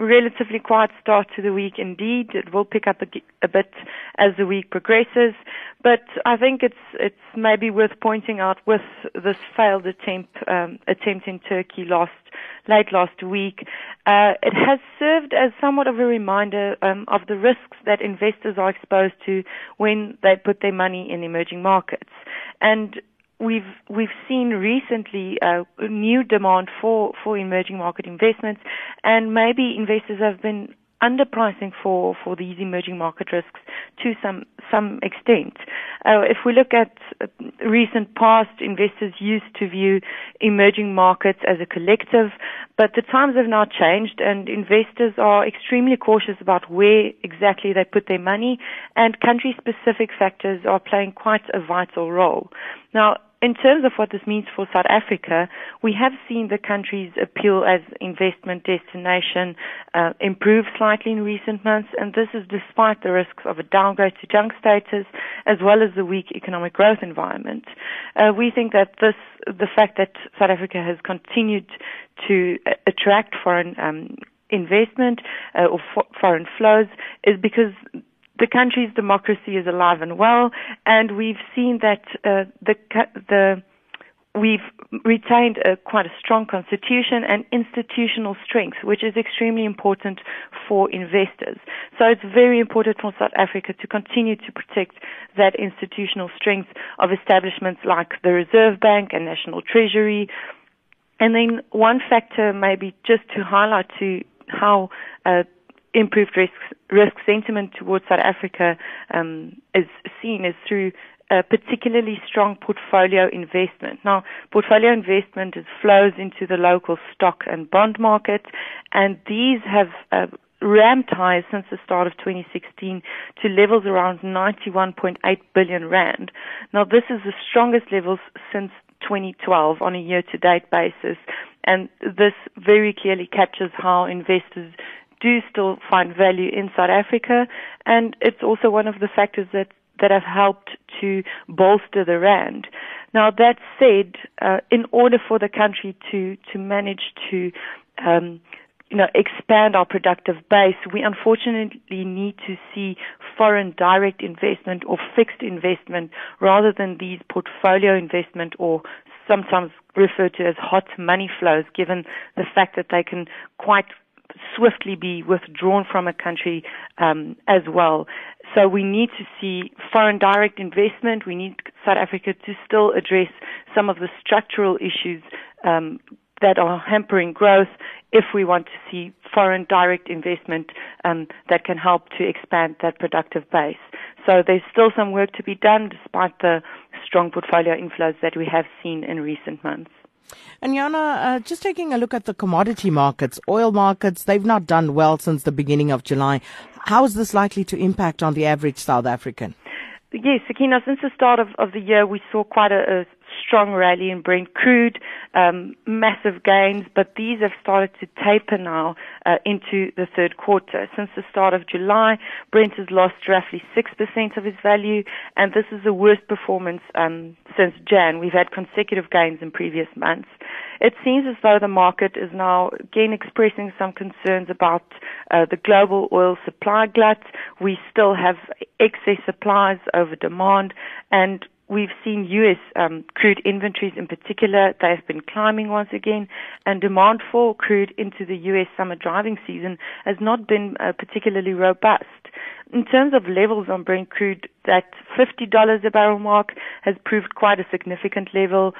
relatively quiet start to the week indeed. It will pick up a, a, bit as the week progresses, but I think it's it's maybe worth pointing out with this failed attempt um, attempt in Turkey last late last week, uh, it has served as somewhat of a reminder um, of the risks that investors are exposed to when they put their money in emerging markets. And we've we've seen recently uh, new demand for for emerging market investments, and maybe investors have been underpricing for, for these emerging market risks to some some extent. Uh, if we look at uh, recent past, investors used to view emerging markets as a collective, but the times have now changed, and investors are extremely cautious about where exactly they put their money, and country-specific factors are playing quite a vital role. Now, in terms of what this means for South Africa, we have seen the country's appeal as investment destination uh, improve slightly in recent months, and this is despite the risks of a downgrade to junk status as well as the weak economic growth environment. Uh, we think that this, the fact that South Africa has continued to uh, attract foreign um, investment uh, or foreign flows is because the country's democracy is alive and well, and we've seen that uh, the the we've retained a, quite a strong constitution and institutional strength, which is extremely important for investors. So it's very important for South Africa to continue to protect that institutional strength of establishments like the Reserve Bank and National Treasury. And then one factor maybe just to highlight to how uh, improved risk risk sentiment towards South Africa um, is seen is through a particularly strong portfolio investment. Now, portfolio investment flows into the local stock and bond market, and these have uh, ramped high since the start of 2016 to levels around 91.8 billion rand. Now, this is the strongest levels since 2012 on a year-to-date basis, and this very clearly captures how investors do still find value in South Africa, and it's also one of the factors that that have helped to bolster the rand. Now that said, uh, in order for the country to to manage to um, you know, expand our productive base, we unfortunately need to see foreign direct investment or fixed investment rather than these portfolio investment or sometimes referred to as hot money flows, given the fact that they can quite swiftly be withdrawn from a country um, as well. So we need to see foreign direct investment. We need South Africa to still address some of the structural issues um, that are hampering growth if we want to see foreign direct investment um, that can help to expand that productive base. So there's still some work to be done despite the strong portfolio inflows that we have seen in recent months. And Jana, uh, just taking a look at the commodity markets, oil markets, they've not done well since the beginning of July. How is this likely to impact on the average South African? Yes, Sakina, since the start of, of the year, we saw quite a, a strong rally in Brent crude, um, massive gains, but these have started to taper now uh, into the third quarter. Since the start of July, Brent has lost roughly 6% of its value, and this is the worst performance um, since Jan. We've had consecutive gains in previous months. It seems as though the market is now again expressing some concerns about uh, the global oil supply glut. We still have excess supplies over demand, and We've seen U.S. Um, crude inventories in particular, they have been climbing once again, and demand for crude into the U.S. summer driving season has not been uh, particularly robust. In terms of levels on Brent crude, that $50 a barrel mark has proved quite a significant level.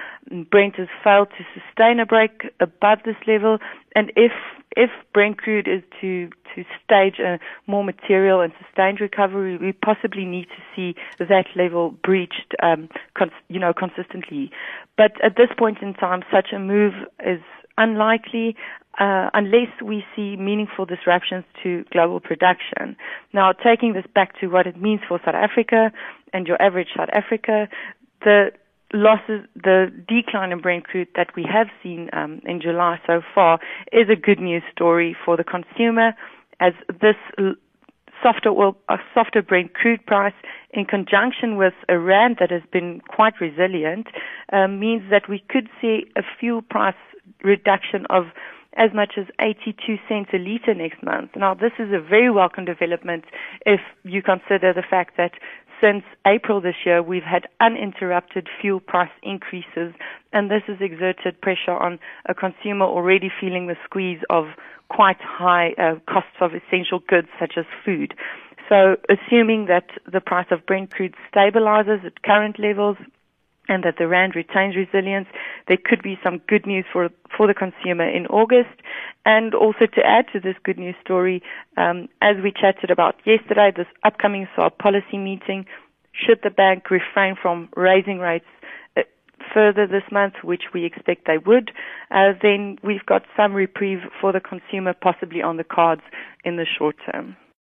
Brent has failed to sustain a break above this level, and if if Brent crude is to to stage a more material and sustained recovery, we possibly need to see that level breached, um, cons- you know, consistently. But at this point in time, such a move is unlikely uh, unless we see meaningful disruptions to global production. Now, taking this back to what it means for South Africa and your average South Africa, the losses, the decline in Brent crude that we have seen um, in July so far is a good news story for the consumer, as this softer oil, a softer Brent crude price in conjunction with a rand that has been quite resilient uh, means that we could see a fuel price reduction of as much as 82 cents a litre next month. Now, this is a very welcome development if you consider the fact that since April this year, we've had uninterrupted fuel price increases, and this has exerted pressure on a consumer already feeling the squeeze of quite high uh, costs of essential goods such as food. So, assuming that the price of Brent crude stabilizes at current levels, and that the rand retains resilience, there could be some good news for for the consumer in August. And also to add to this good news story, um, as we chatted about yesterday, this upcoming SARB policy meeting, should the bank refrain from raising rates uh, further this month, which we expect they would, uh, then we've got some reprieve for the consumer possibly on the cards in the short term.